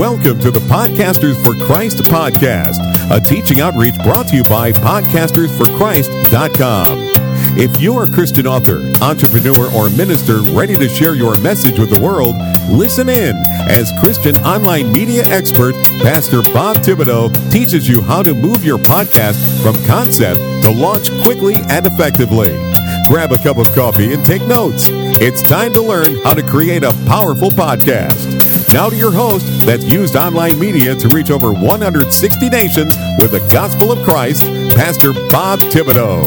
Welcome to the Podcasters for Christ podcast, a teaching outreach brought to you by podcastersforchrist.com. If you're a Christian author, entrepreneur, or minister ready to share your message with the world, listen in as Christian online media expert, Pastor Bob Thibodeau teaches you how to move your podcast from concept to launch quickly and effectively. Grab a cup of coffee and take notes. It's time to learn how to create a powerful podcast. Now to your host that's used online media to reach over 160 nations with the gospel of Christ, Pastor Bob Thibodeau.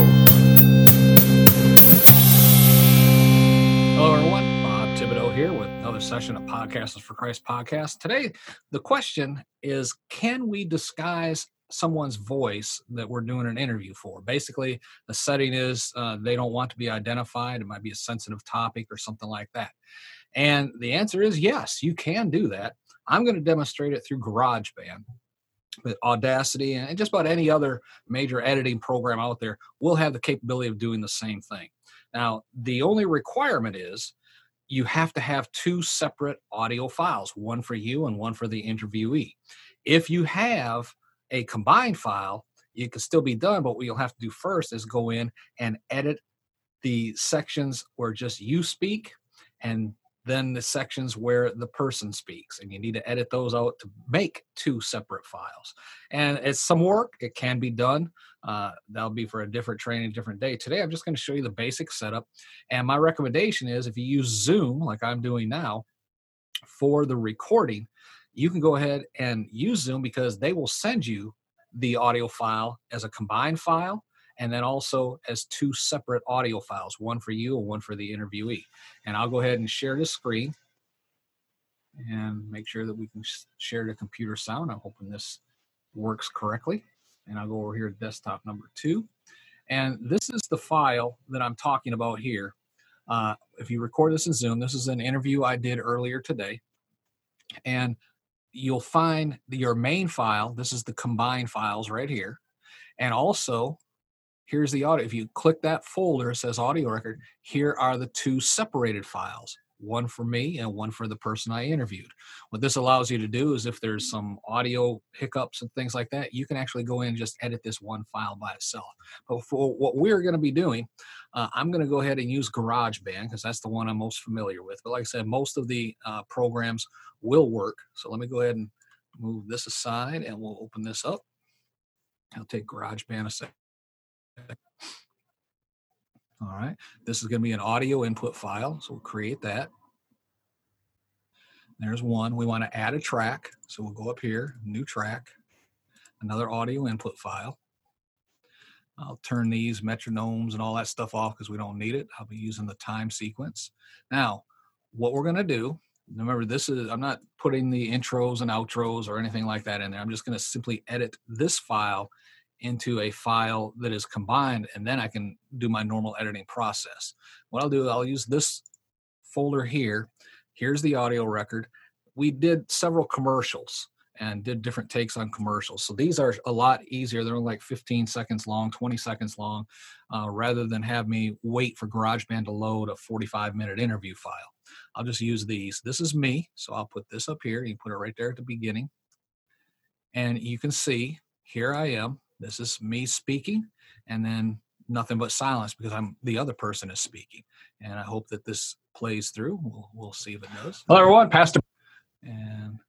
Hello, everyone. Bob Thibodeau here with another session of Podcasters for Christ podcast. Today, the question is Can we disguise someone's voice that we're doing an interview for? Basically, the setting is uh, they don't want to be identified. It might be a sensitive topic or something like that. And the answer is yes, you can do that. I'm going to demonstrate it through GarageBand. With Audacity and just about any other major editing program out there will have the capability of doing the same thing. Now, the only requirement is you have to have two separate audio files, one for you and one for the interviewee. If you have a combined file, it can still be done, but what you'll have to do first is go in and edit the sections where just you speak and then the sections where the person speaks and you need to edit those out to make two separate files. And it's some work it can be done uh, that'll be for a different training different day. Today i'm just going to show you the basic setup and my recommendation is if you use zoom like i'm doing now for the recording you can go ahead and use zoom because they will send you the audio file as a combined file and then also as two separate audio files, one for you and one for the interviewee. And I'll go ahead and share the screen and make sure that we can share the computer sound. I'm hoping this works correctly. And I'll go over here to desktop number two. And this is the file that I'm talking about here. Uh, if you record this in Zoom, this is an interview I did earlier today. And you'll find your main file. This is the combined files right here. And also here's the audio. If you click that folder, it says audio record. Here are the two separated files, one for me and one for the person I interviewed. What this allows you to do is if there's some audio hiccups and things like that, you can actually go in and just edit this one file by itself. But for what we're going to be doing, uh, I'm going to go ahead and use GarageBand because that's the one I'm most familiar with. But like I said, most of the uh, programs will work. So let me go ahead and move this aside and we'll open this up. I'll take GarageBand a second. All right, this is going to be an audio input file, so we'll create that. There's one. We want to add a track, so we'll go up here, new track, another audio input file. I'll turn these metronomes and all that stuff off because we don't need it. I'll be using the time sequence. Now, what we're going to do, remember this is, I'm not putting the intros and outros or anything like that in there. I'm just going to simply edit this file into a file that is combined and then I can do my normal editing process. What I'll do, I'll use this folder here. Here's the audio record. We did several commercials and did different takes on commercials. So these are a lot easier. They're like 15 seconds long, 20 seconds long, uh, rather than have me wait for GarageBand to load a 45 minute interview file. I'll just use these. This is me, so I'll put this up here. You put it right there at the beginning. And you can see here I am this is me speaking, and then nothing but silence because I'm the other person is speaking. And I hope that this plays through. We'll, we'll see if it does. Hello, everyone. Pastor. And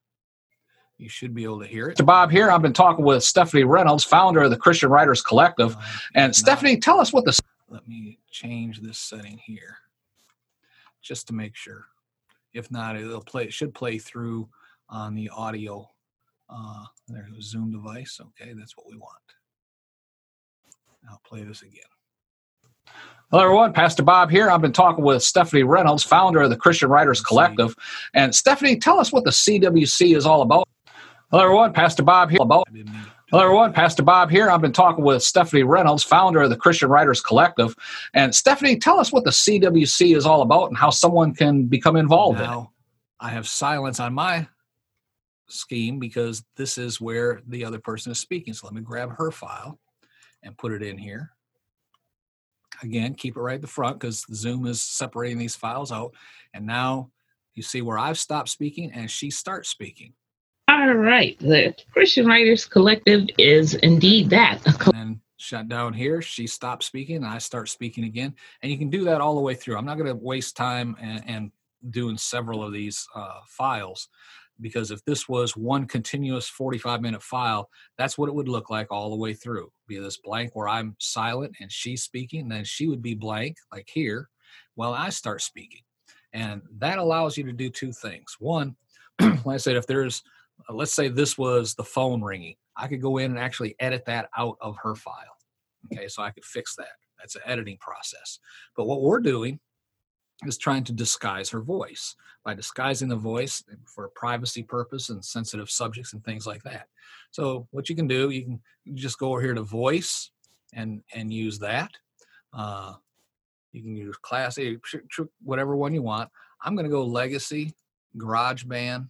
you should be able to hear it. Mr. Bob here. I've been talking with Stephanie Reynolds, founder of the Christian Writers Collective. Uh, and Stephanie, tell us what the. Let me change this setting here just to make sure. If not, it'll play. It should play through on the audio. Uh, there's a Zoom device. Okay, that's what we want. I'll play this again. Hello, everyone. Pastor Bob here. I've been talking with Stephanie Reynolds, founder of the Christian Writers Collective. And Stephanie, tell us what the CWC is all about. Hello, everyone. Pastor Bob here. About. Hello, everyone. Pastor Bob here. I've been talking with Stephanie Reynolds, founder of the Christian Writers Collective. And Stephanie, tell us what the CWC is all about and how someone can become involved now, in it. I have silence on my scheme because this is where the other person is speaking. So let me grab her file and put it in here. Again, keep it right at the front because Zoom is separating these files out. And now you see where I've stopped speaking and she starts speaking. All right. The Christian Writers Collective is indeed that. and shut down here. She stops speaking, and I start speaking again. And you can do that all the way through. I'm not going to waste time and, and, doing several of these uh, files because if this was one continuous 45 minute file, that's what it would look like all the way through. Be this blank where I'm silent and she's speaking, then she would be blank, like here, while I start speaking. And that allows you to do two things. One, like I said, if there's, uh, let's say this was the phone ringing, I could go in and actually edit that out of her file. Okay, so I could fix that. That's an editing process. But what we're doing is trying to disguise her voice by disguising the voice for privacy purpose and sensitive subjects and things like that. So what you can do, you can just go over here to voice and and use that. Uh, you can use Class A, whatever one you want. I'm going to go Legacy, GarageBand,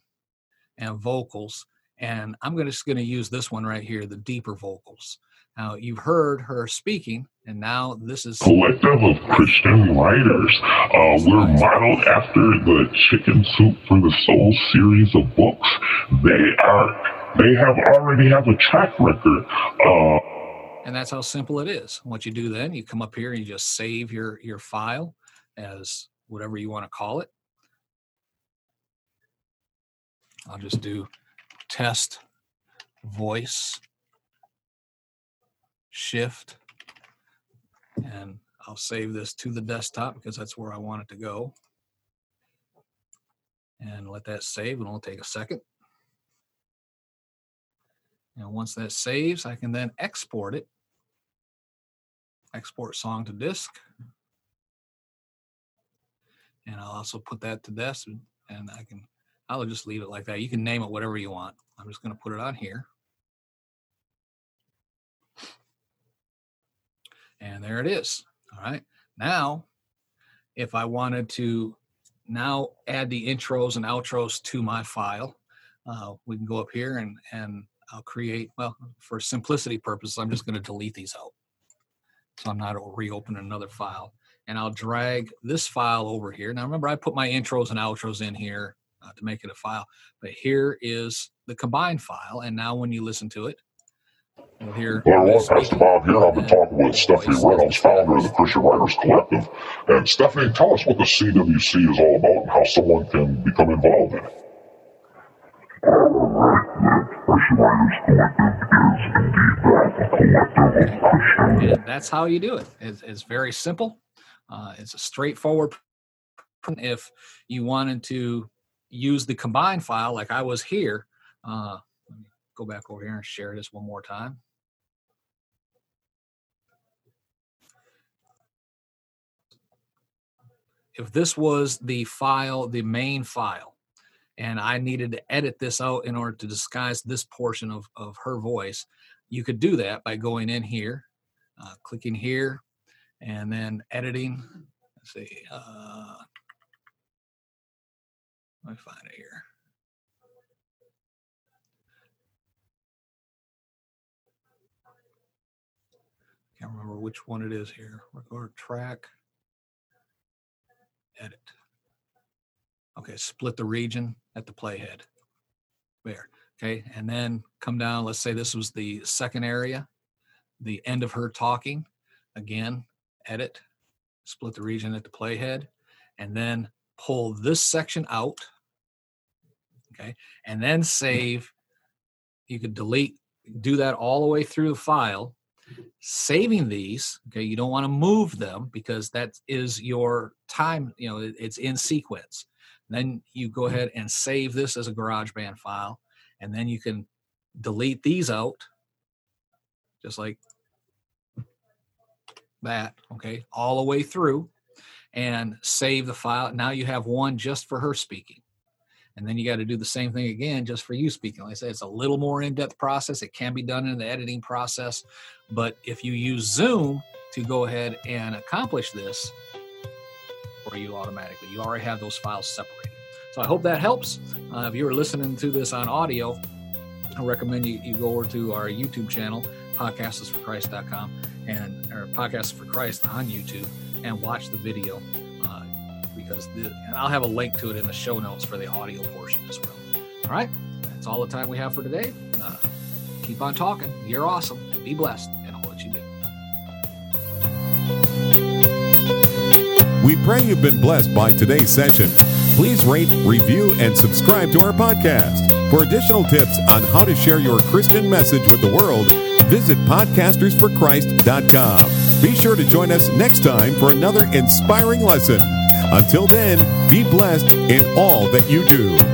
and Vocals, and I'm just going to use this one right here, the deeper vocals. Now you've heard her speaking, and now this is collective of Christian writers. Uh, we're modeled after the Chicken Soup for the Soul series of books. They are they have already have a track record. Uh, and that's how simple it is. What you do then, you come up here and you just save your your file as whatever you want to call it. I'll just do test voice shift and I'll save this to the desktop because that's where I want it to go. And let that save and it'll take a second. And once that saves I can then export it. Export song to disk. And I'll also put that to desk and I can I'll just leave it like that. You can name it whatever you want. I'm just going to put it on here And there it is. All right. Now, if I wanted to now add the intros and outros to my file, uh, we can go up here and, and I'll create, well, for simplicity purposes, I'm just going to delete these out. So I'm not reopening another file. And I'll drag this file over here. Now remember, I put my intros and outros in here uh, to make it a file. But here is the combined file. And now when you listen to it, here. Hello, Pastor Bob here. I've been talking with Stephanie Reynolds, founder of the Christian Writers Collective. And Stephanie, tell us what the CWC is all about and how someone can become involved in it. And that's how you do it. It's, it's very simple. Uh, it's a straightforward. If you wanted to use the combined file, like I was here, uh, let me go back over here and share this one more time. if this was the file, the main file, and I needed to edit this out in order to disguise this portion of, of her voice, you could do that by going in here, uh, clicking here, and then editing. Let's see. Uh, let me find it here. Can't remember which one it is here. Record track edit. Okay, split the region at the playhead. There. Okay, and then come down. Let's say this was the second area, the end of her talking. Again, edit, split the region at the playhead, and then pull this section out. Okay, and then save. You could delete, do that all the way through the file, saving these okay? You don't want to move them because that is your time you know it's in sequence. Then you go ahead and save this as a garageband file and then you can delete these out just like that okay all the way through and save the file. Now you have one just for her speaking and then you got to do the same thing again just for you speaking. Like I say, it's a little more in-depth process. It can be done in the editing process, but if you use Zoom to go ahead and accomplish this for you automatically, you already have those files separated. So I hope that helps. Uh, if you are listening to this on audio, I recommend you, you go over to our YouTube channel, podcastsforchrist.com, and or Podcasts for Christ on YouTube, and watch the video because the, and I'll have a link to it in the show notes for the audio portion as well. All right, that's all the time we have for today. Uh, keep on talking. You're awesome. Be blessed in all that you do. We pray you've been blessed by today's session. Please rate, review, and subscribe to our podcast. For additional tips on how to share your Christian message with the world, visit podcastersforchrist.com. Be sure to join us next time for another inspiring lesson. Until then, be blessed in all that you do.